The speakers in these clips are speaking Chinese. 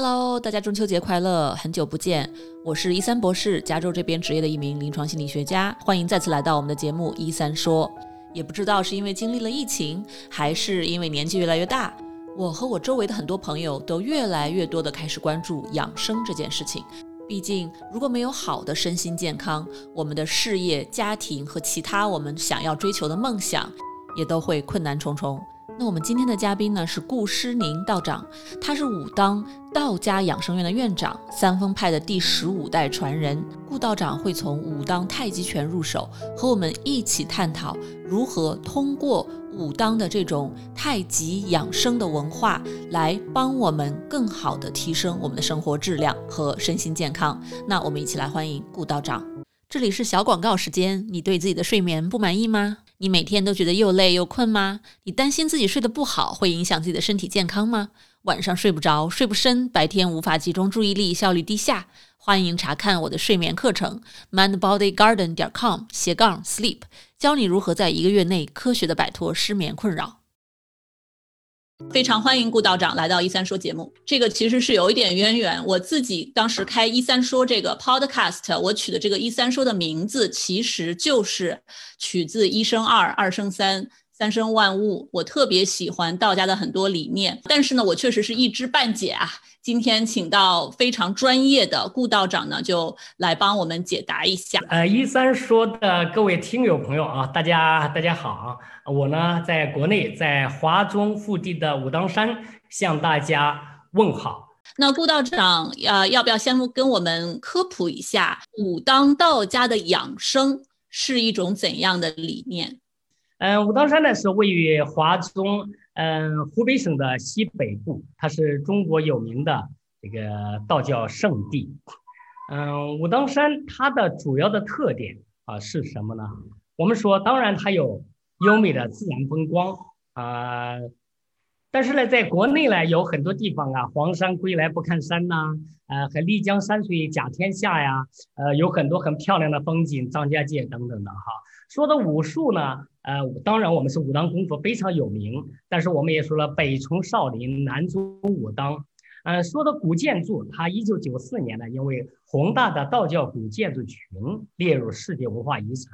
Hello，大家中秋节快乐！很久不见，我是一三博士，加州这边职业的一名临床心理学家，欢迎再次来到我们的节目一三说。也不知道是因为经历了疫情，还是因为年纪越来越大，我和我周围的很多朋友都越来越多的开始关注养生这件事情。毕竟，如果没有好的身心健康，我们的事业、家庭和其他我们想要追求的梦想，也都会困难重重。那我们今天的嘉宾呢是顾诗宁道长，他是武当道家养生院的院长，三丰派的第十五代传人。顾道长会从武当太极拳入手，和我们一起探讨如何通过武当的这种太极养生的文化，来帮我们更好的提升我们的生活质量和身心健康。那我们一起来欢迎顾道长。这里是小广告时间，你对自己的睡眠不满意吗？你每天都觉得又累又困吗？你担心自己睡得不好会影响自己的身体健康吗？晚上睡不着、睡不深，白天无法集中注意力，效率低下？欢迎查看我的睡眠课程，mindbodygarden 点 com 斜杠 sleep，教你如何在一个月内科学的摆脱失眠困扰。非常欢迎顾道长来到一三说节目。这个其实是有一点渊源。我自己当时开一三说这个 podcast，我取的这个一三说的名字，其实就是取自一生二，二生三，三生万物。我特别喜欢道家的很多理念，但是呢，我确实是一知半解啊。今天请到非常专业的顾道长呢，就来帮我们解答一下。呃，一三说的各位听友朋友啊，大家大家好，我呢在国内，在华中腹地的武当山向大家问好。那顾道长，呃，要不要先跟我们科普一下武当道家的养生是一种怎样的理念？嗯，武当山呢是位于华中。嗯，湖北省的西北部，它是中国有名的这个道教圣地。嗯，武当山它的主要的特点啊是什么呢？我们说，当然它有优美的自然风光啊，但是呢，在国内呢，有很多地方啊，黄山归来不看山呐，呃，和丽江山水甲天下呀，呃，有很多很漂亮的风景，张家界等等的哈。说的武术呢，呃，当然我们是武当功夫非常有名，但是我们也说了北从少林，南宗武当。呃，说到古建筑，它一九九四年呢，因为宏大的道教古建筑群列入世界文化遗产。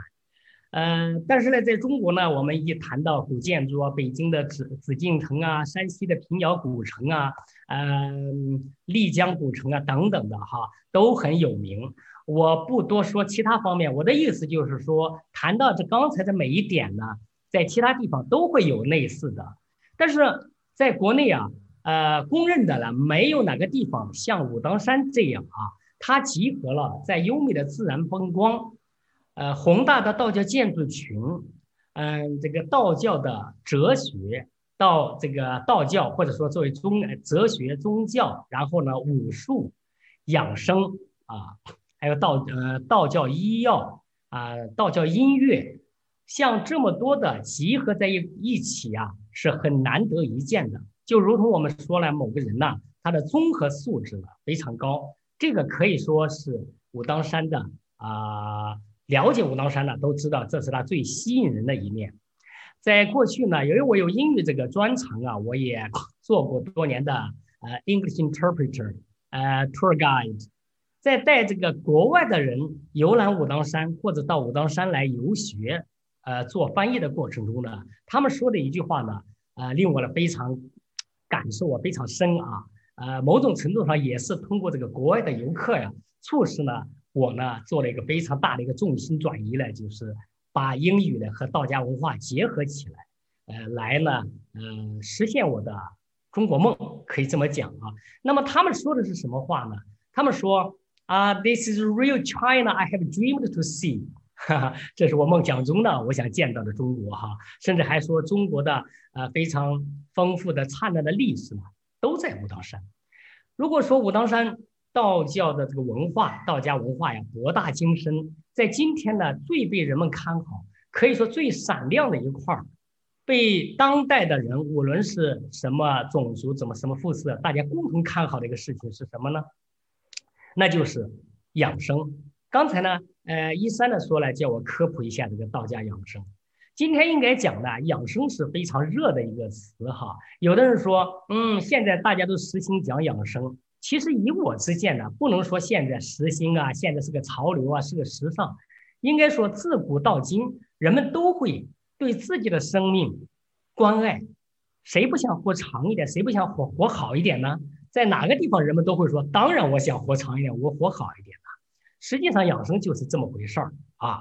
呃，但是呢，在中国呢，我们一谈到古建筑啊，北京的紫紫禁城啊，山西的平遥古城啊，嗯，丽江古城啊等等的哈，都很有名。我不多说其他方面，我的意思就是说，谈到这刚才的每一点呢，在其他地方都会有类似的，但是在国内啊，呃，公认的呢，没有哪个地方像武当山这样啊，它集合了在优美的自然风光，呃，宏大的道教建筑群，嗯，这个道教的哲学，到这个道教或者说作为宗哲学宗教，然后呢，武术养生啊。还有道呃道教医药啊，道教音乐，像这么多的集合在一一起啊，是很难得一见的。就如同我们说了，某个人呐，他的综合素质呢非常高，这个可以说是武当山的啊，了解武当山的都知道，这是他最吸引人的一面。在过去呢，由于我有英语这个专长啊，我也做过多年的呃 English interpreter，呃 tour guide。在带这个国外的人游览武当山，或者到武当山来游学，呃，做翻译的过程中呢，他们说的一句话呢，呃，令我呢非常感受我非常深啊，呃，某种程度上也是通过这个国外的游客呀，促使呢我呢做了一个非常大的一个重心转移呢，就是把英语呢和道家文化结合起来，呃，来呢，嗯，实现我的中国梦，可以这么讲啊。那么他们说的是什么话呢？他们说。啊，This is real China I have dreamed to see，哈哈，这是我梦想中的，我想见到的中国哈。甚至还说中国的呃非常丰富的灿烂的历史呢，都在武当山。如果说武当山道教的这个文化，道家文化呀博大精深，在今天呢最被人们看好，可以说最闪亮的一块儿，被当代的人无论是什么种族、怎么什么肤色，大家共同看好的一个事情是什么呢？那就是养生。刚才呢，呃，一三呢说了，叫我科普一下这个道家养生。今天应该讲的养生是非常热的一个词哈。有的人说，嗯，现在大家都实行讲养生，其实以我之见呢，不能说现在时兴啊，现在是个潮流啊，是个时尚，应该说自古到今，人们都会对自己的生命关爱。谁不想活长一点？谁不想活活好一点呢？在哪个地方，人们都会说：“当然，我想活长一点，我活好一点呢。”实际上，养生就是这么回事儿啊。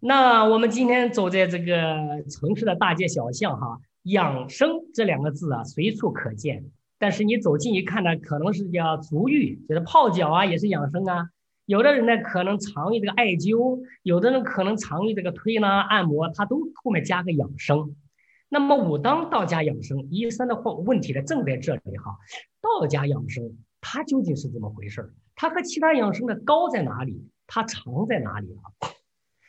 那我们今天走在这个城市的大街小巷，哈，养生这两个字啊，随处可见。但是你走近一看呢，可能是叫足浴，就是泡脚啊，也是养生啊。有的人呢，可能常于这个艾灸，有的人可能常于这个推拿按摩，他都后面加个养生。那么武当道家养生，医生的问问题呢，正在这里哈。道家养生它究竟是怎么回事？它和其他养生的高在哪里？它长在哪里啊？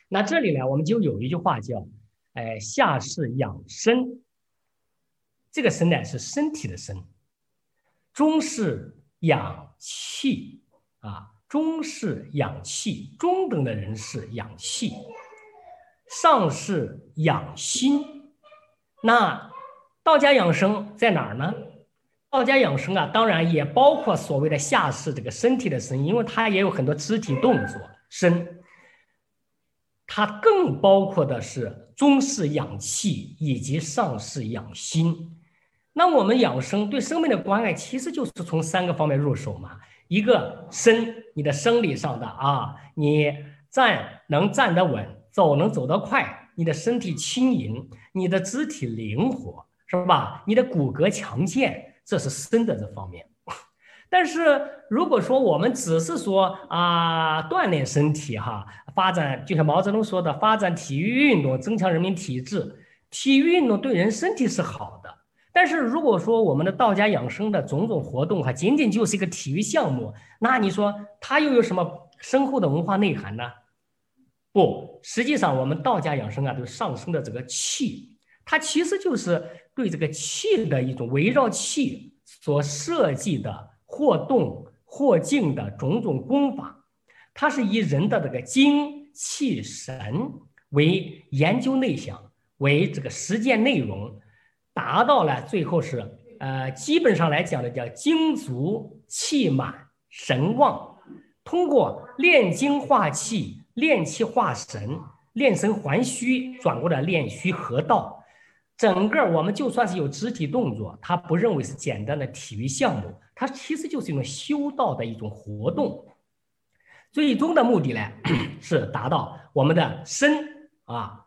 那这里呢，我们就有一句话叫，哎，下士养身，这个身呢是身体的身。中是养气啊，中是养气，中等的人是养气，上是养心。那道家养生在哪儿呢？道家养生啊，当然也包括所谓的下士这个身体的身，因为它也有很多肢体动作身。它更包括的是中式养气，以及上式养心。那我们养生对生命的关爱，其实就是从三个方面入手嘛。一个身，你的生理上的啊，你站能站得稳，走能走得快，你的身体轻盈，你的肢体灵活，是吧？你的骨骼强健，这是身的这方面。但是如果说我们只是说啊锻炼身体哈，发展就像毛泽东说的，发展体育运动，增强人民体质，体育运动对人身体是好的。但是如果说我们的道家养生的种种活动哈，仅仅就是一个体育项目，那你说它又有什么深厚的文化内涵呢？不，实际上我们道家养生啊，就是上升的这个气，它其实就是对这个气的一种围绕气所设计的或动或静的种种功法，它是以人的这个精气神为研究内向，为这个实践内容。达到了最后是，呃，基本上来讲呢，叫精足气满神旺。通过炼精化气、练气化神、练神还虚，转过来练虚合道。整个我们就算是有肢体动作，他不认为是简单的体育项目，它其实就是一种修道的一种活动。最终的目的呢，是达到我们的身啊，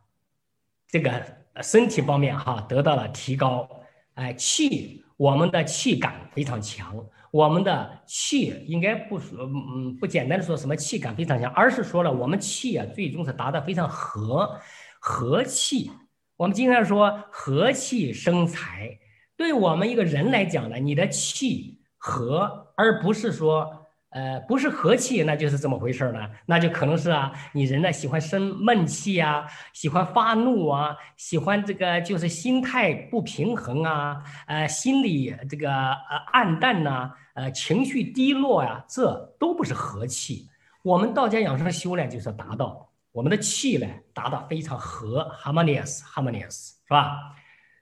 这个。身体方面哈得到了提高，哎，气我们的气感非常强，我们的气应该不说嗯不简单的说什么气感非常强，而是说了我们气啊最终是达到非常和和气。我们经常说和气生财，对我们一个人来讲呢，你的气和，而不是说。呃，不是和气，那就是这么回事儿那就可能是啊，你人呢喜欢生闷气啊，喜欢发怒啊，喜欢这个就是心态不平衡啊，呃，心里这个呃暗淡呐，呃，情绪低落呀，这都不是和气。我们道家养生修炼就是达到我们的气呢，达到非常和 harmonious，harmonious 是吧？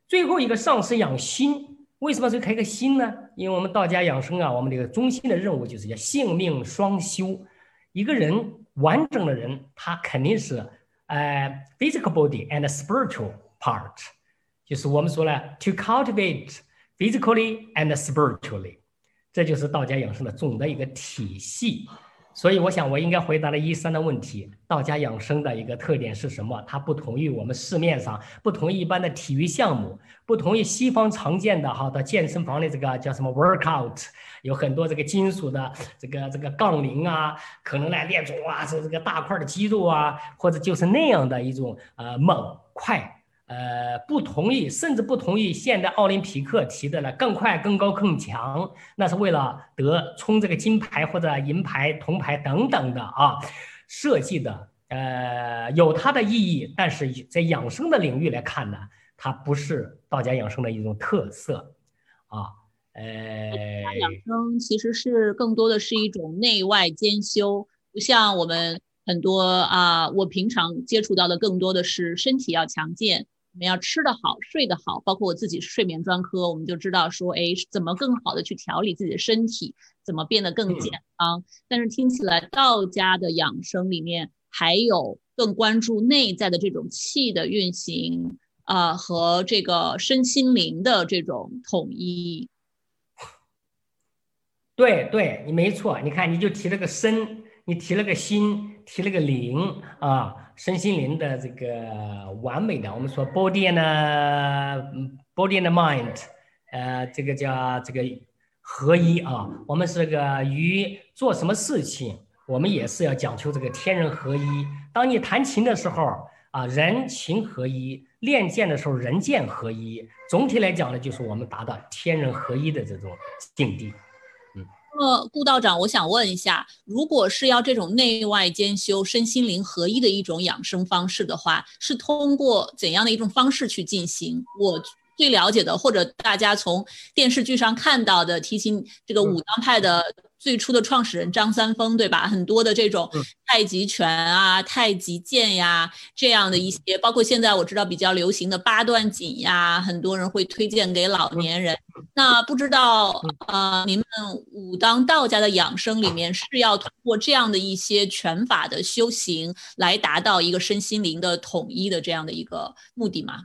最后一个上师养心。为什么要开个心呢？因为我们道家养生啊，我们这个中心的任务就是叫性命双修。一个人完整的人，他肯定是呃 physical body and spiritual part，就是我们说呢，to cultivate physically and spiritually，这就是道家养生的总的一个体系。所以我想，我应该回答了一三的问题。道家养生的一个特点是什么？它不同于我们市面上不同于一般的体育项目，不同于西方常见的哈的健身房的这个叫什么 workout，有很多这个金属的这个这个杠铃啊，可能来练出哇这这个大块的肌肉啊，或者就是那样的一种呃猛快。呃，不同意，甚至不同意。现代奥林匹克提的了，更快、更高、更强，那是为了得冲这个金牌或者银牌、铜牌等等的啊，设计的。呃，有它的意义，但是在养生的领域来看呢，它不是道家养生的一种特色啊。呃，养生其实是更多的是一种内外兼修，不像我们很多啊，我平常接触到的更多的是身体要强健。我们要吃得好，睡得好，包括我自己是睡眠专科，我们就知道说，哎，怎么更好的去调理自己的身体，怎么变得更健康。但是听起来道家的养生里面还有更关注内在的这种气的运行啊，和这个身心灵的这种统一。对，对你没错，你看你就提了个身，你提了个心，提了个灵啊。身心灵的这个完美的，我们说 body and body and mind，呃，这个叫这个合一啊。我们是个与做什么事情，我们也是要讲求这个天人合一。当你弹琴的时候啊，人琴合一；练剑的时候，人剑合一。总体来讲呢，就是我们达到天人合一的这种境地。呃，顾道长，我想问一下，如果是要这种内外兼修、身心灵合一的一种养生方式的话，是通过怎样的一种方式去进行？我。最了解的，或者大家从电视剧上看到的，提起这个武当派的最初的创始人张三丰，对吧？很多的这种太极拳啊、太极剑呀，这样的一些，包括现在我知道比较流行的八段锦呀，很多人会推荐给老年人。那不知道呃，您们武当道家的养生里面是要通过这样的一些拳法的修行，来达到一个身心灵的统一的这样的一个目的吗？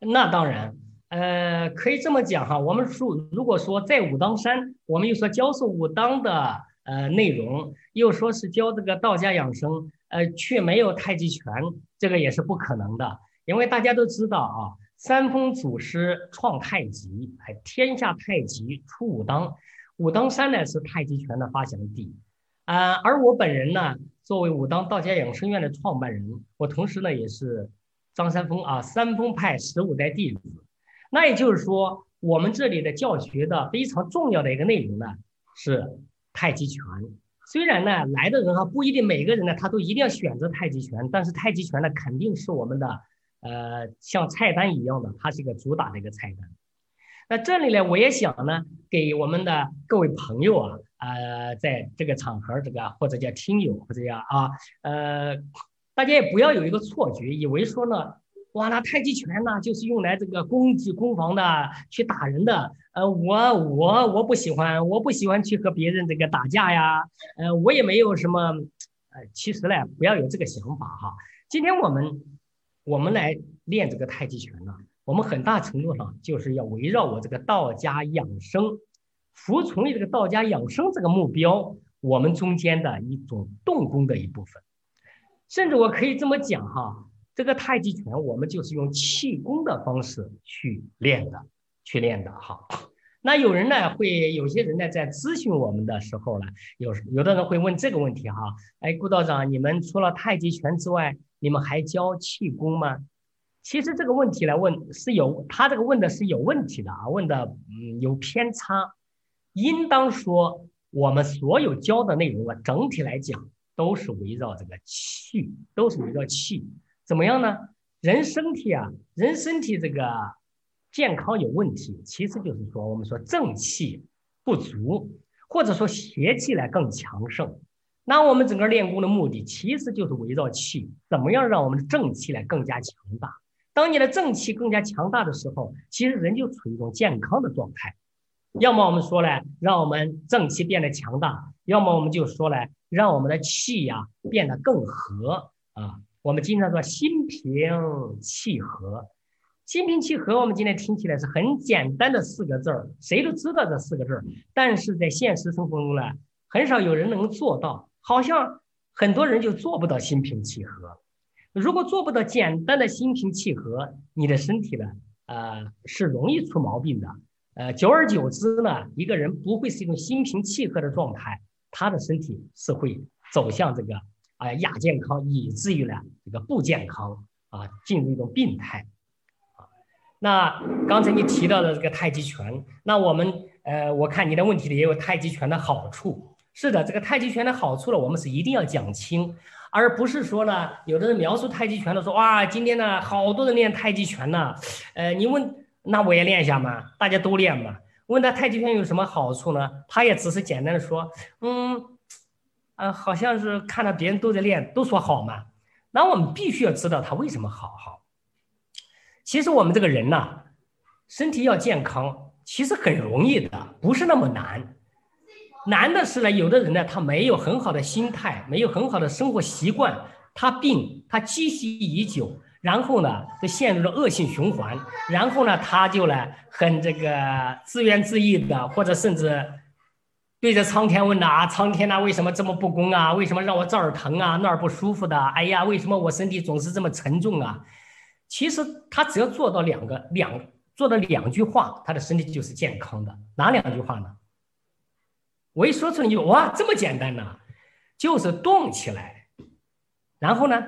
那当然，呃，可以这么讲哈。我们说，如果说在武当山，我们又说教授武当的呃内容，又说是教这个道家养生，呃，却没有太极拳，这个也是不可能的。因为大家都知道啊，三丰祖师创太极，哎，天下太极出武当，武当山呢是太极拳的发祥地，啊，而我本人呢，作为武当道家养生院的创办人，我同时呢也是。张三丰啊，三丰派十五代弟子，那也就是说，我们这里的教学的非常重要的一个内容呢是太极拳。虽然呢，来的人哈不一定每个人呢他都一定要选择太极拳，但是太极拳呢肯定是我们的呃像菜单一样的，它是一个主打的一个菜单。那这里呢，我也想呢给我们的各位朋友啊，呃，在这个场合这个或者叫听友或者叫啊呃。大家也不要有一个错觉，以为说呢，哇，那太极拳呢就是用来这个攻击攻防的，去打人的。呃，我我我不喜欢，我不喜欢去和别人这个打架呀。呃，我也没有什么，呃，其实呢，不要有这个想法哈。今天我们我们来练这个太极拳呢，我们很大程度上就是要围绕我这个道家养生，服从于这个道家养生这个目标，我们中间的一种动功的一部分。甚至我可以这么讲哈，这个太极拳我们就是用气功的方式去练的，去练的哈。那有人呢会有些人呢在咨询我们的时候呢，有有的人会问这个问题哈，哎，顾道长，你们除了太极拳之外，你们还教气功吗？其实这个问题来问是有，他这个问的是有问题的啊，问的嗯有偏差。应当说我们所有教的内容啊，整体来讲。都是围绕这个气，都是围绕气，怎么样呢？人身体啊，人身体这个健康有问题，其实就是说我们说正气不足，或者说邪气来更强盛。那我们整个练功的目的，其实就是围绕气，怎么样让我们的正气来更加强大？当你的正气更加强大的时候，其实人就处于一种健康的状态。要么我们说呢，让我们正气变得强大；要么我们就说呢。让我们的气呀变得更和啊！我们经常说心平气和，心平气和。我们今天听起来是很简单的四个字儿，谁都知道这四个字儿，但是在现实生活中呢，很少有人能做到，好像很多人就做不到心平气和。如果做不到简单的心平气和，你的身体呢，呃，是容易出毛病的。呃，久而久之呢，一个人不会是一种心平气和的状态。他的身体是会走向这个呃亚健康，以至于呢这个不健康啊，进入一种病态啊。那刚才你提到的这个太极拳，那我们呃，我看你的问题里也有太极拳的好处。是的，这个太极拳的好处呢，我们是一定要讲清，而不是说呢，有的人描述太极拳的说哇，今天呢好多人练太极拳呢，呃，你问那我也练一下嘛，大家都练嘛。问他太极拳有什么好处呢？他也只是简单的说，嗯，呃，好像是看到别人都在练，都说好嘛。那我们必须要知道他为什么好，好，其实我们这个人呐，身体要健康，其实很容易的，不是那么难。难的是呢，有的人呢，他没有很好的心态，没有很好的生活习惯，他病他积蓄已久，然后呢，就陷入了恶性循环，然后呢，他就呢很这个自怨自艾的，或者甚至对着苍天问呐，苍天呐，为什么这么不公啊？为什么让我这儿疼啊，那儿不舒服的？哎呀，为什么我身体总是这么沉重啊？其实他只要做到两个两做到两句话，他的身体就是健康的。哪两句话呢？我一说出来就哇，这么简单呢，就是动起来，然后呢，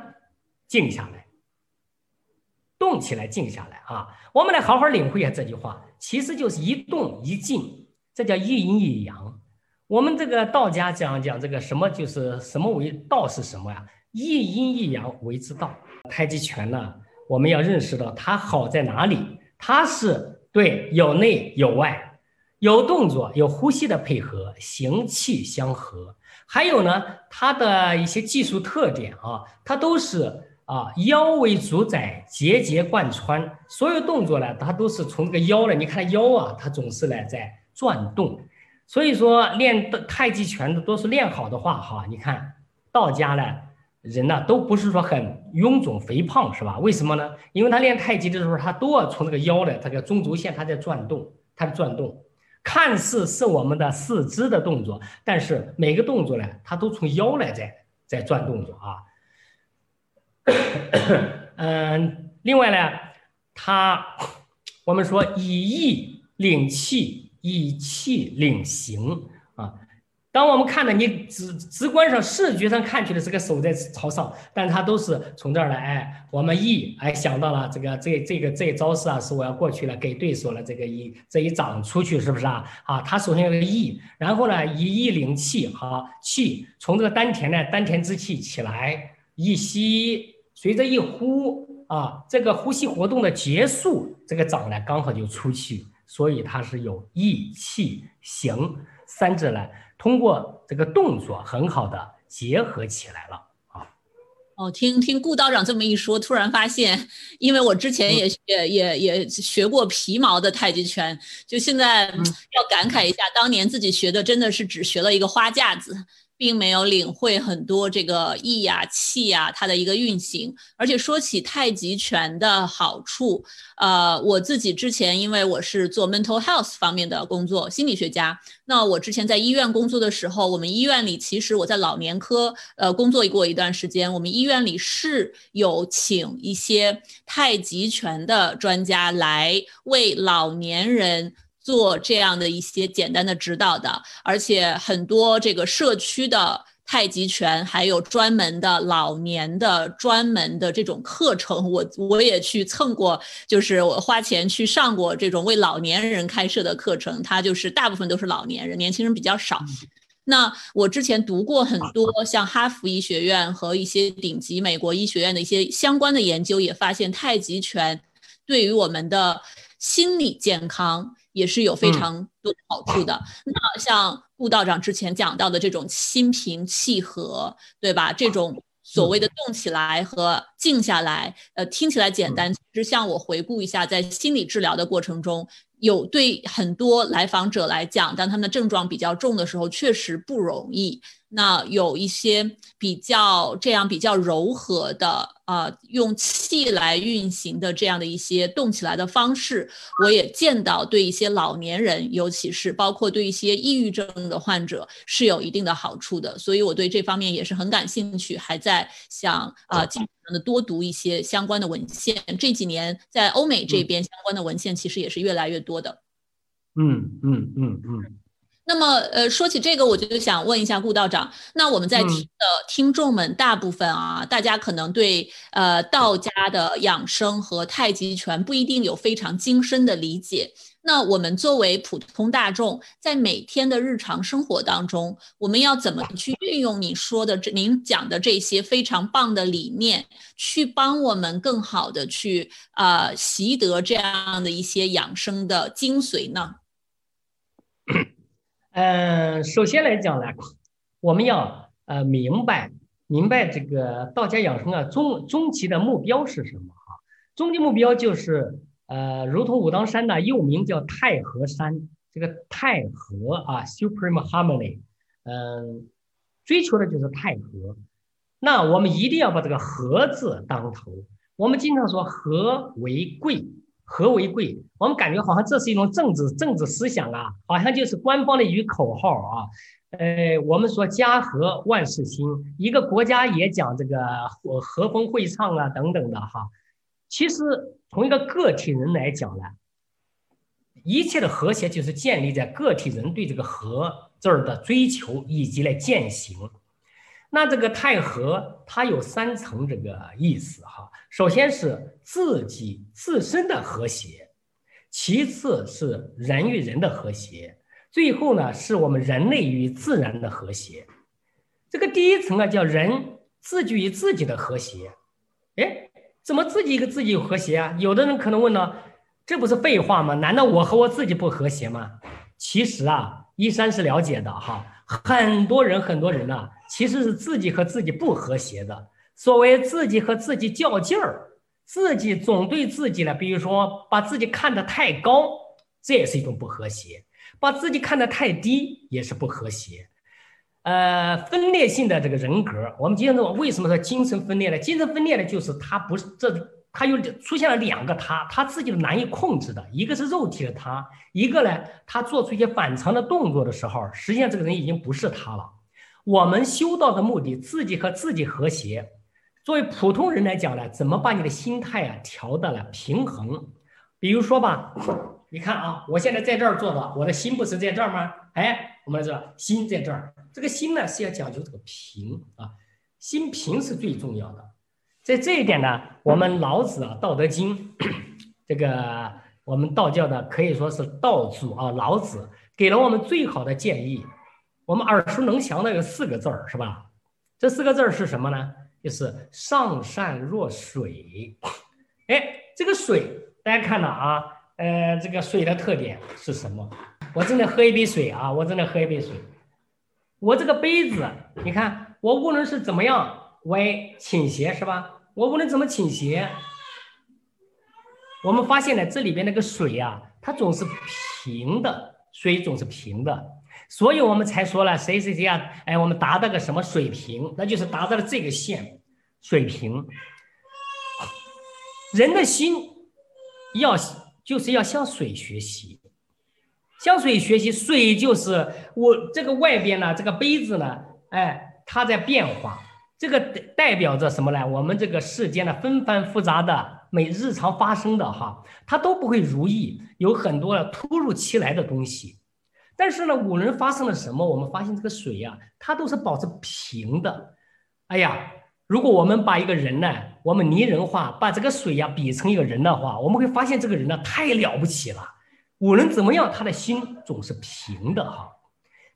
静下来，动起来，静下来啊！我们来好好领会一下这句话，其实就是一动一静，这叫一阴一阳。我们这个道家讲讲这个什么，就是什么为道是什么呀？一阴一阳为之道。太极拳呢，我们要认识到它好在哪里？它是对有内有外。有动作，有呼吸的配合，形气相合，还有呢，它的一些技术特点啊，它都是啊腰为主宰，节节贯穿，所有动作呢，它都是从这个腰呢，你看腰啊，它总是呢在转动，所以说练的太极拳的都是练好的话哈，你看道家呢人呢都不是说很臃肿肥胖是吧？为什么呢？因为他练太极的时候，他都要从这个腰的这个中轴线，他在转动，他在转动。看似是我们的四肢的动作，但是每个动作呢，他都从腰来在在转动作啊。嗯，另外呢，他我们说以意领气，以气领形啊。当我们看到你直直观上视觉上看去的这个手在朝上，但它都是从这儿来，哎，我们一哎想到了这个这这个这招式啊，是我要过去了，给对手了这个一这一掌出去，是不是啊？啊，它首先有个意，然后呢以意领气，好气从这个丹田呢丹田之气起来，一吸随着一呼啊，这个呼吸活动的结束，这个掌呢刚好就出去，所以它是有意气形三者呢。通过这个动作很好的结合起来了啊！哦，听听顾道长这么一说，突然发现，因为我之前也也也也学过皮毛的太极拳，就现在要感慨一下，当年自己学的真的是只学了一个花架子。并没有领会很多这个意呀、气呀它的一个运行，而且说起太极拳的好处，呃，我自己之前因为我是做 mental health 方面的工作，心理学家，那我之前在医院工作的时候，我们医院里其实我在老年科呃工作过一段时间，我们医院里是有请一些太极拳的专家来为老年人。做这样的一些简单的指导的，而且很多这个社区的太极拳，还有专门的老年的专门的这种课程，我我也去蹭过，就是我花钱去上过这种为老年人开设的课程，它就是大部分都是老年人，年轻人比较少。那我之前读过很多像哈佛医学院和一些顶级美国医学院的一些相关的研究，也发现太极拳对于我们的心理健康。也是有非常多的好处的。那像顾道长之前讲到的这种心平气和，对吧？这种所谓的动起来和静下来，呃，听起来简单。其实像我回顾一下，在心理治疗的过程中，有对很多来访者来讲，当他们的症状比较重的时候，确实不容易。那有一些比较这样比较柔和的啊，用气来运行的这样的一些动起来的方式，我也见到对一些老年人，尤其是包括对一些抑郁症的患者是有一定的好处的。所以我对这方面也是很感兴趣，还在想啊，尽可能的多读一些相关的文献。这几年在欧美这边相关的文献其实也是越来越多的。嗯嗯嗯嗯。那么，呃，说起这个，我就想问一下顾道长，那我们在听的听众们大部分啊，大家可能对呃道家的养生和太极拳不一定有非常精深的理解。那我们作为普通大众，在每天的日常生活当中，我们要怎么去运用你说的这您讲的这些非常棒的理念，去帮我们更好的去啊习得这样的一些养生的精髓呢？嗯，首先来讲呢，我们要呃明白明白这个道家养生啊终终极的目标是什么哈？终极目标就是呃，如同武当山呢，又名叫太和山，这个太和啊，supreme harmony，嗯，追求的就是太和。那我们一定要把这个和字当头。我们经常说和为贵。和为贵，我们感觉好像这是一种政治政治思想啊，好像就是官方的一句口号啊。呃，我们说家和万事兴，一个国家也讲这个和和风会畅啊等等的哈。其实从一个个体人来讲呢，一切的和谐就是建立在个体人对这个和字儿的追求以及来践行。那这个太和，它有三层这个意思哈。首先是自己自身的和谐，其次是人与人的和谐，最后呢是我们人类与自然的和谐。这个第一层啊叫人自己与自己的和谐。哎，怎么自己跟自己和谐啊？有的人可能问呢，这不是废话吗？难道我和我自己不和谐吗？其实啊，一山是了解的哈。很多人，很多人呢，其实是自己和自己不和谐的。所谓自己和自己较劲儿，自己总对自己呢，比如说把自己看得太高，这也是一种不和谐；把自己看得太低，也是不和谐。呃，分裂性的这个人格，我们经常说，为什么说精神分裂呢？精神分裂呢，就是他不是这。他有出现了两个他，他自己的难以控制的，一个是肉体的他，一个呢，他做出一些反常的动作的时候，实际上这个人已经不是他了。我们修道的目的，自己和自己和谐。作为普通人来讲呢，怎么把你的心态啊调到了平衡？比如说吧，你看啊，我现在在这儿坐着，我的心不是在这儿吗？哎，我们说心在这儿，这个心呢是要讲究这个平啊，心平是最重要的。在这一点呢，我们老子啊，《道德经》这个我们道教的可以说是道祖啊，老子给了我们最好的建议。我们耳熟能详的有四个字儿，是吧？这四个字儿是什么呢？就是上善若水。哎，这个水，大家看到啊，呃，这个水的特点是什么？我正在喝一杯水啊，我正在喝一杯水。我这个杯子，你看，我无论是怎么样歪倾斜，是吧？我无论怎么倾斜，我们发现呢，这里边那个水呀，它总是平的，水总是平的，所以我们才说了谁谁谁啊，哎，我们达到个什么水平，那就是达到了这个线水平。人的心要就是要向水学习，向水学习，水就是我这个外边呢，这个杯子呢，哎，它在变化。这个代表着什么呢？我们这个世间的纷繁复杂的每日常发生的哈，它都不会如意，有很多突如其来的东西。但是呢，五轮发生了什么？我们发现这个水呀，它都是保持平的。哎呀，如果我们把一个人呢，我们拟人化，把这个水呀比成一个人的话，我们会发现这个人呢太了不起了。五轮怎么样？他的心总是平的哈。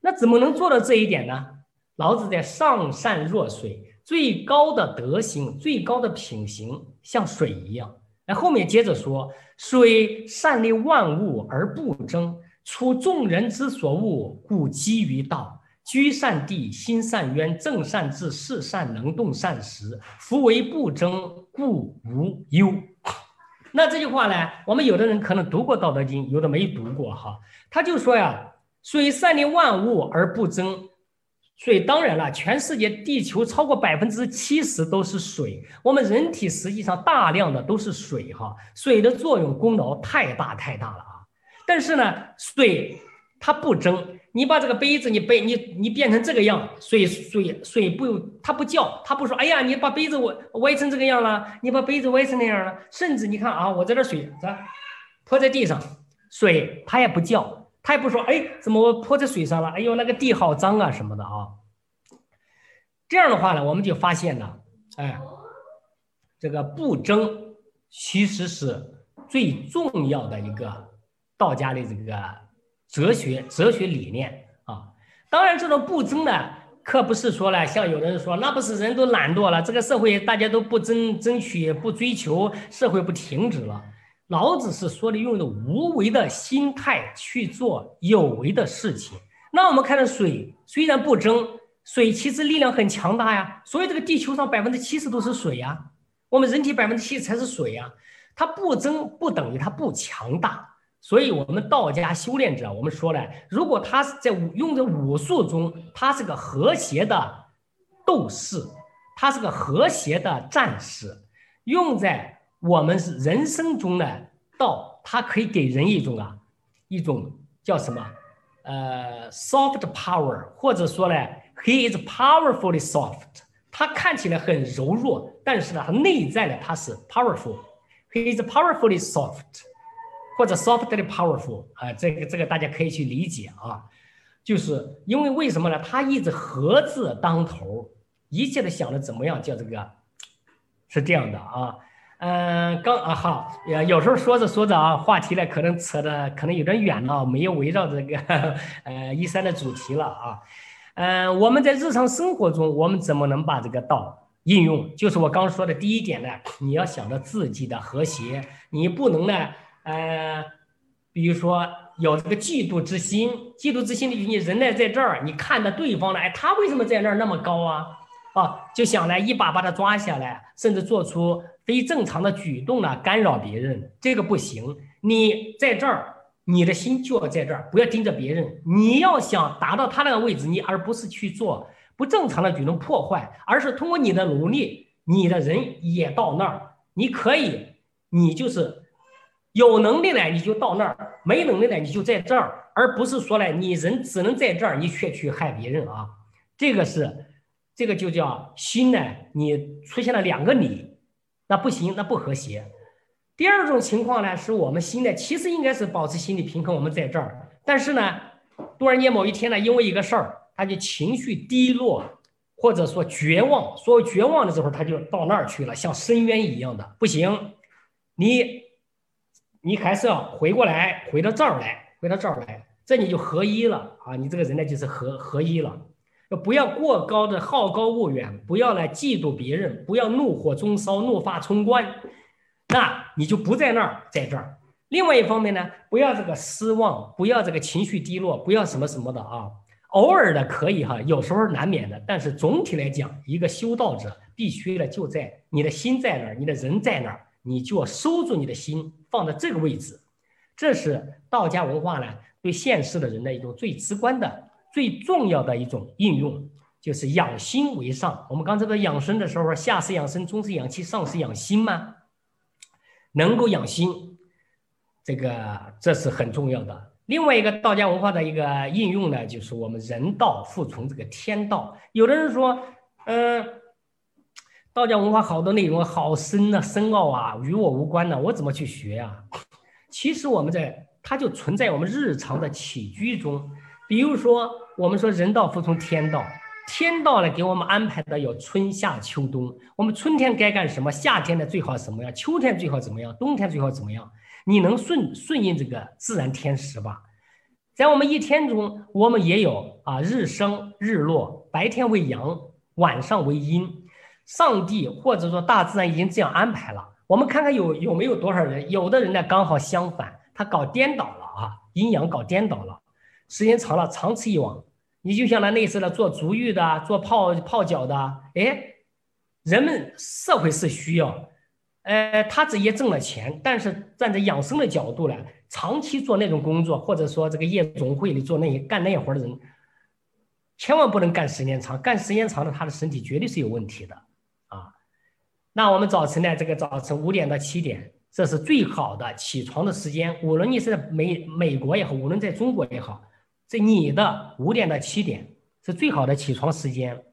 那怎么能做到这一点呢？老子在上善若水。最高的德行，最高的品行，像水一样。那后面接着说：“水善利万物而不争，处众人之所恶，故几于道。居善地，心善渊，正善治，事善能动，善时。夫为不争，故无忧。”那这句话呢？我们有的人可能读过《道德经》，有的没读过哈。他就说呀：“水善利万物而不争。”所以当然了，全世界地球超过百分之七十都是水，我们人体实际上大量的都是水哈，水的作用功劳太大太大了！但是呢，水它不争，你把这个杯子你杯你你变成这个样，水水水不它不叫，它不说，哎呀，你把杯子歪歪成这个样了，你把杯子歪成那样了，甚至你看啊，我在这水是，泼在地上，水它也不叫。它也不说，哎，怎么我泼在水上了？哎呦，那个地好脏啊，什么的啊。这样的话呢，我们就发现呢，哎，这个不争其实是最重要的一个道家的这个哲学哲学理念啊。当然，这种不争呢，可不是说了，像有的人说，那不是人都懒惰了，这个社会大家都不争争取不追求，社会不停止了。老子是说的，用的无为的心态去做有为的事情。那我们看到水虽然不争，水其实力量很强大呀。所以这个地球上百分之七十都是水呀，我们人体百分之七十才是水呀。它不争不等于它不强大。所以，我们道家修炼者，我们说了，如果他是在用的武术中，他是个和谐的斗士，他是个和谐的战士，用在我们是人生中的，道，它可以给人一种啊，一种叫什么？呃，soft power，或者说呢，he is powerfully soft。他看起来很柔弱，但是呢，他内在呢，他是 powerful。he is powerfully soft。或者 softly powerful 啊，这个这个大家可以去理解啊，就是因为为什么呢？他一直和字当头，一切的想着怎么样叫这个，是这样的啊，嗯，刚啊好，有时候说着说着啊，话题呢可能扯的可能有点远了，没有围绕这个 呃一三的主题了啊，嗯，我们在日常生活中，我们怎么能把这个道应用？就是我刚说的第一点呢，你要想着自己的和谐，你不能呢。呃，比如说有这个嫉妒之心，嫉妒之心的你人呢在这儿，你看着对方呢，哎，他为什么在那儿那么高啊？啊，就想来一把把他抓下来，甚至做出非正常的举动呢，干扰别人，这个不行。你在这儿，你的心就要在这儿，不要盯着别人。你要想达到他那个位置，你而不是去做不正常的举动破坏，而是通过你的努力，你的人也到那儿，你可以，你就是。有能力呢，你就到那儿；没能力呢，你就在这儿，而不是说呢，你人只能在这儿，你却去害别人啊。这个是，这个就叫心呢，你出现了两个你，那不行，那不和谐。第二种情况呢，是我们心呢，其实应该是保持心理平衡，我们在这儿，但是呢，突然间某一天呢，因为一个事儿，他就情绪低落，或者说绝望，说绝望的时候，他就到那儿去了，像深渊一样的，不行，你。你还是要回过来，回到这儿来，回到这儿来，这你就合一了啊！你这个人呢，就是合合一了。不要过高的好高骛远，不要来嫉妒别人，不要怒火中烧、怒发冲冠，那你就不在那儿，在这儿。另外一方面呢，不要这个失望，不要这个情绪低落，不要什么什么的啊。偶尔的可以哈，有时候难免的，但是总体来讲，一个修道者必须的就在你的心在哪儿，你的人在哪儿。你就要收住你的心，放在这个位置，这是道家文化呢对现世的人的一种最直观的、最重要的一种应用，就是养心为上。我们刚才在养生的时候，下是养生，中是养气，上是养心吗？能够养心，这个这是很重要的。另外一个道家文化的一个应用呢，就是我们人道服从这个天道。有的人说，嗯。道教文化好多内容好深呐，深奥啊，与我无关呢，我怎么去学呀？其实我们在它就存在我们日常的起居中。比如说，我们说人道服从天道，天道呢给我们安排的有春夏秋冬。我们春天该干什么？夏天呢最好什么样？秋天最好怎么样？冬天最好怎么样？你能顺顺应这个自然天时吧？在我们一天中，我们也有啊，日升日落，白天为阳，晚上为阴。上帝或者说大自然已经这样安排了，我们看看有有没有多少人，有的人呢刚好相反，他搞颠倒了啊，阴阳搞颠倒了，时间长了，长此以往，你就像那类似的做足浴的、做泡泡脚的，哎，人们社会是需要，呃，他这也挣了钱，但是站在养生的角度呢，长期做那种工作，或者说这个夜总会里做那些干那活的人，千万不能干时间长，干时间长了，他的身体绝对是有问题的。那我们早晨呢？这个早晨五点到七点，这是最好的起床的时间。无论你是美美国也好，无论在中国也好，这你的五点到七点是最好的起床时间。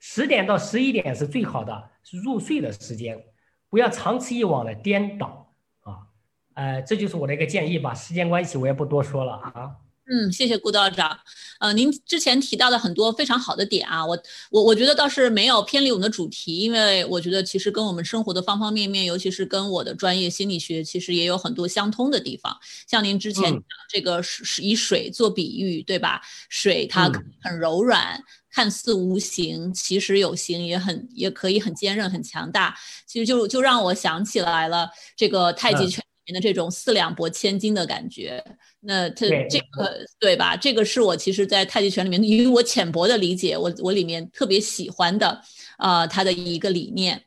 十点到十一点是最好的入睡的时间。不要长此以往的颠倒啊！呃，这就是我的一个建议吧。时间关系，我也不多说了啊。嗯，谢谢顾道长。呃，您之前提到的很多非常好的点啊，我我我觉得倒是没有偏离我们的主题，因为我觉得其实跟我们生活的方方面面，尤其是跟我的专业心理学，其实也有很多相通的地方。像您之前讲这个是以水做比喻，对吧？水它很柔软，看似无形，其实有形，也很也可以很坚韧、很强大。其实就就让我想起来了这个太极拳。的这种四两拨千斤的感觉，那这这个对吧？这个是我其实，在太极拳里面，以我浅薄的理解，我我里面特别喜欢的，啊，它的一个理念。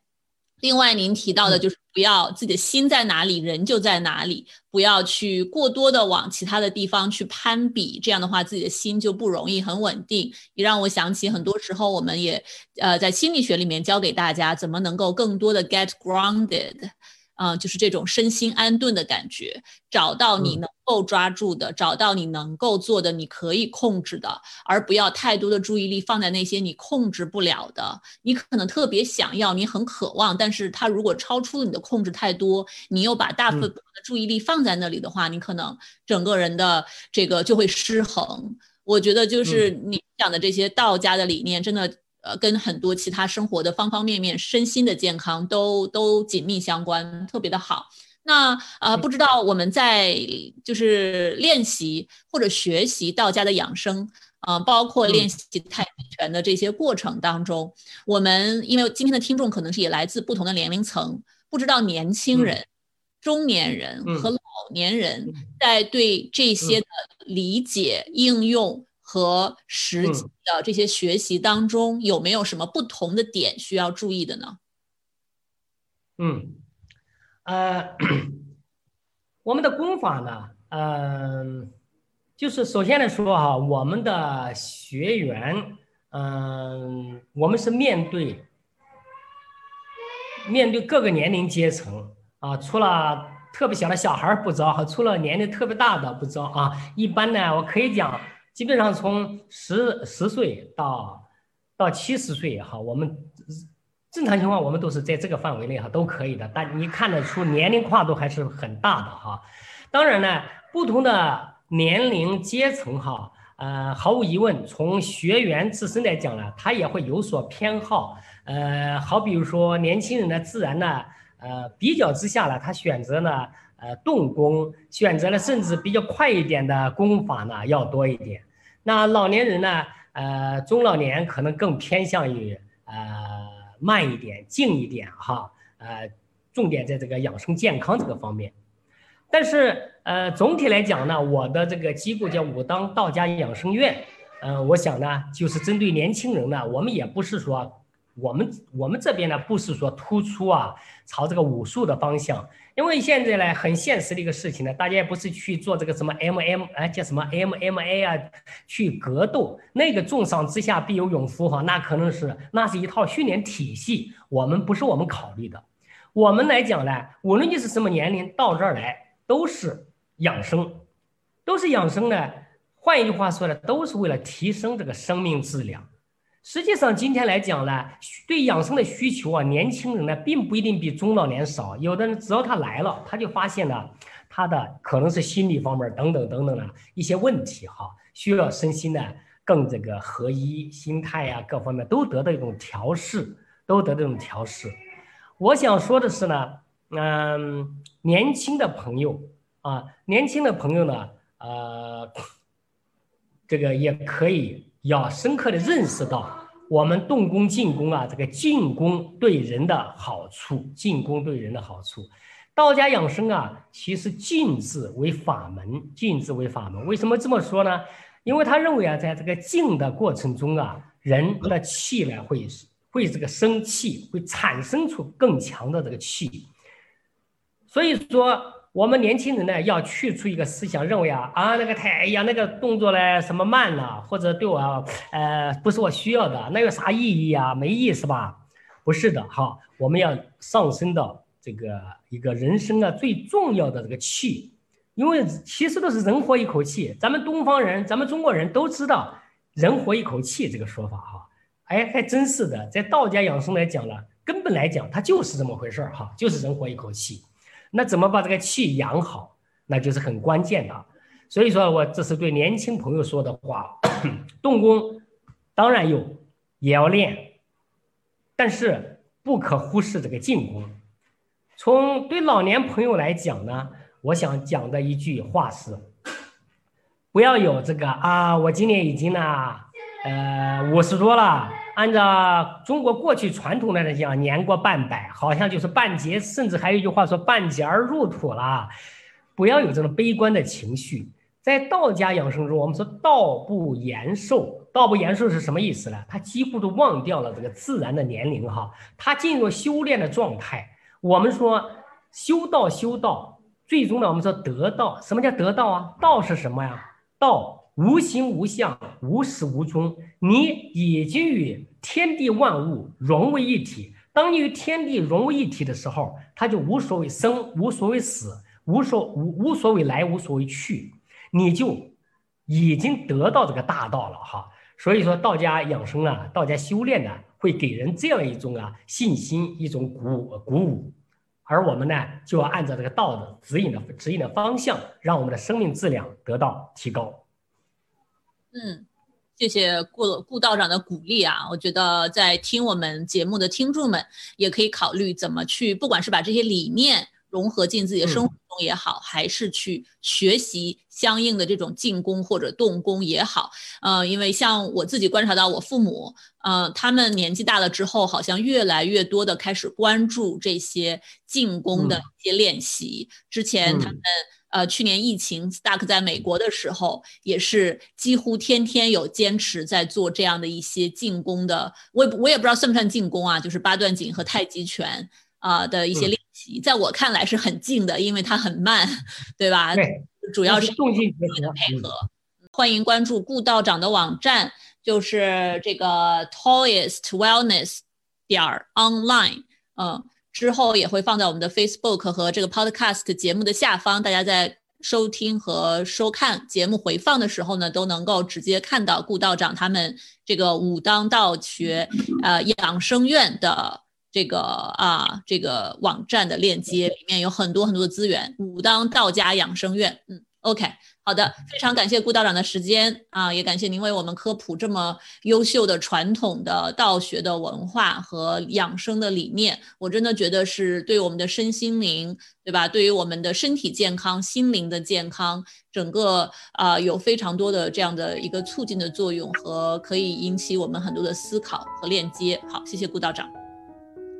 另外，您提到的就是不要自己的心在哪里，人就在哪里，不要去过多的往其他的地方去攀比，这样的话自己的心就不容易很稳定。也让我想起很多时候，我们也呃在心理学里面教给大家怎么能够更多的 get grounded。嗯，就是这种身心安顿的感觉，找到你能够抓住的，找到你能够做的，你可以控制的，而不要太多的注意力放在那些你控制不了的。你可能特别想要，你很渴望，但是它如果超出了你的控制太多，你又把大部分的注意力放在那里的话，你可能整个人的这个就会失衡。我觉得就是你讲的这些道家的理念，真的。呃，跟很多其他生活的方方面面、身心的健康都都紧密相关，特别的好。那呃，不知道我们在就是练习或者学习道家的养生，呃，包括练习太极拳的这些过程当中，我们因为今天的听众可能是也来自不同的年龄层，不知道年轻人、中年人和老年人在对这些的理解应用。和实际的这些学习当中，有没有什么不同的点需要注意的呢？嗯，呃，我们的功法呢，嗯，就是首先来说哈，我们的学员，嗯，我们是面对面对各个年龄阶层啊，除了特别小的小孩不招，哈，除了年龄特别大的不招啊，一般呢，我可以讲。基本上从十十岁到到七十岁哈，我们正常情况我们都是在这个范围内哈，都可以的。但你看得出年龄跨度还是很大的哈。当然呢，不同的年龄阶层哈，呃，毫无疑问，从学员自身来讲呢，他也会有所偏好。呃，好比如说年轻人呢，自然呢，呃，比较之下呢，他选择呢，呃，动功，选择了甚至比较快一点的功法呢，要多一点。那老年人呢？呃，中老年可能更偏向于呃慢一点、静一点哈。呃，重点在这个养生健康这个方面。但是呃，总体来讲呢，我的这个机构叫武当道家养生院。呃，我想呢，就是针对年轻人呢，我们也不是说我们我们这边呢不是说突出啊，朝这个武术的方向。因为现在呢，很现实的一个事情呢，大家也不是去做这个什么 M M 哎叫什么 M M A 啊，去格斗，那个重赏之下必有勇夫哈，那可能是那是一套训练体系，我们不是我们考虑的。我们来讲呢，无论你是什么年龄到这儿来，都是养生，都是养生呢。换一句话说呢，都是为了提升这个生命质量。实际上，今天来讲呢，对养生的需求啊，年轻人呢并不一定比中老年少。有的人只要他来了，他就发现了他的可能是心理方面等等等等的一些问题哈，需要身心呢更这个合一，心态呀各方面都得到一种调试，都得到一种调试。我想说的是呢，嗯，年轻的朋友啊，年轻的朋友呢，呃，这个也可以。要深刻的认识到，我们动功进功啊，这个进功对人的好处，进功对人的好处。道家养生啊，其实静字为法门，静字为法门。为什么这么说呢？因为他认为啊，在这个静的过程中啊，人的气呢会会这个生气，会产生出更强的这个气。所以说。我们年轻人呢，要去除一个思想，认为啊啊那个太哎呀那个动作呢什么慢了，或者对我呃不是我需要的，那有啥意义啊？没意思吧？不是的哈，我们要上升到这个一个人生啊最重要的这个气，因为其实都是人活一口气，咱们东方人，咱们中国人都知道人活一口气这个说法哈，哎还真是的，在道家养生来讲呢，根本来讲它就是这么回事儿哈，就是人活一口气。那怎么把这个气养好，那就是很关键的。所以说我这是对年轻朋友说的话。动功当然有，也要练，但是不可忽视这个静功。从对老年朋友来讲呢，我想讲的一句话是：不要有这个啊，我今年已经呢，呃，五十多了。按照中国过去传统的来讲，年过半百，好像就是半截，甚至还有一句话说半截儿入土了。不要有这种悲观的情绪，在道家养生中，我们说道不延寿，道不延寿是什么意思呢？他几乎都忘掉了这个自然的年龄哈，他进入修炼的状态。我们说修道修道，最终呢，我们说得道。什么叫得道啊？道是什么呀？道无形无相，无始无终，你已经与天地万物融为一体。当你与天地融为一体的时候，它就无所谓生，无所谓死，无所无无所谓来，无所谓去，你就已经得到这个大道了哈。所以说，道家养生啊，道家修炼呢，会给人这样一种啊信心，一种鼓舞鼓舞。而我们呢，就要按照这个道的指引的指引的方向，让我们的生命质量得到提高。嗯。谢谢顾顾道长的鼓励啊！我觉得在听我们节目的听众们也可以考虑怎么去，不管是把这些理念融合进自己的生活中也好，还是去学习相应的这种进攻或者动功也好。呃，因为像我自己观察到，我父母，呃，他们年纪大了之后，好像越来越多的开始关注这些进攻的一些练习。之前他们。呃，去年疫情 Stack 在美国的时候，也是几乎天天有坚持在做这样的一些进攻的，我我也不知道算不算进攻啊，就是八段锦和太极拳啊的一些练习，在我看来是很静的，因为它很慢，对吧？对，主要是动静的配合。欢迎关注顾道长的网站，就是这个 Toyest Wellness 点 online，嗯。之后也会放在我们的 Facebook 和这个 Podcast 节目的下方，大家在收听和收看节目回放的时候呢，都能够直接看到顾道长他们这个武当道学呃养生院的这个啊这个网站的链接，里面有很多很多的资源。武当道家养生院，嗯，OK。好的，非常感谢顾道长的时间啊，也感谢您为我们科普这么优秀的传统的道学的文化和养生的理念。我真的觉得是对我们的身心灵，对吧？对于我们的身体健康、心灵的健康，整个啊有非常多的这样的一个促进的作用和可以引起我们很多的思考和链接。好，谢谢顾道长。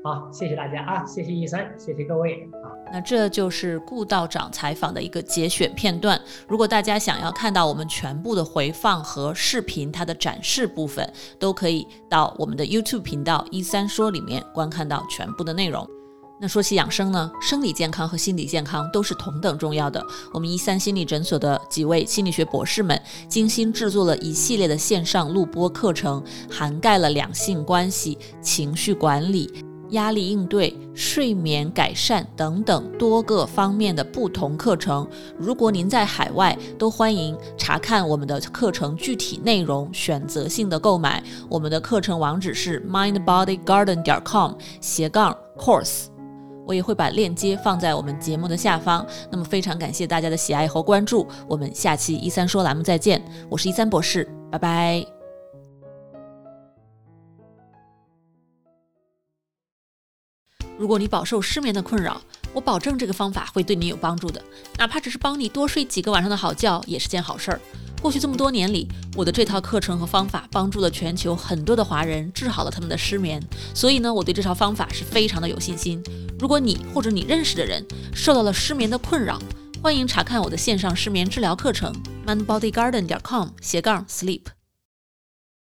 好，谢谢大家啊，谢谢医生，谢谢各位啊。那这就是顾道长采访的一个节选片段。如果大家想要看到我们全部的回放和视频，它的展示部分，都可以到我们的 YouTube 频道“一三说”里面观看到全部的内容。那说起养生呢，生理健康和心理健康都是同等重要的。我们一三心理诊所的几位心理学博士们精心制作了一系列的线上录播课程，涵盖了两性关系、情绪管理。压力应对、睡眠改善等等多个方面的不同课程。如果您在海外，都欢迎查看我们的课程具体内容，选择性的购买。我们的课程网址是 mindbodygarden 点 com 斜杠 course，我也会把链接放在我们节目的下方。那么非常感谢大家的喜爱和关注，我们下期一三说栏目再见。我是一三博士，拜拜。如果你饱受失眠的困扰，我保证这个方法会对你有帮助的，哪怕只是帮你多睡几个晚上的好觉，也是件好事儿。过去这么多年里，我的这套课程和方法帮助了全球很多的华人，治好了他们的失眠。所以呢，我对这套方法是非常的有信心。如果你或者你认识的人受到了失眠的困扰，欢迎查看我的线上失眠治疗课程，mindbodygarden 点 com 斜杠 sleep。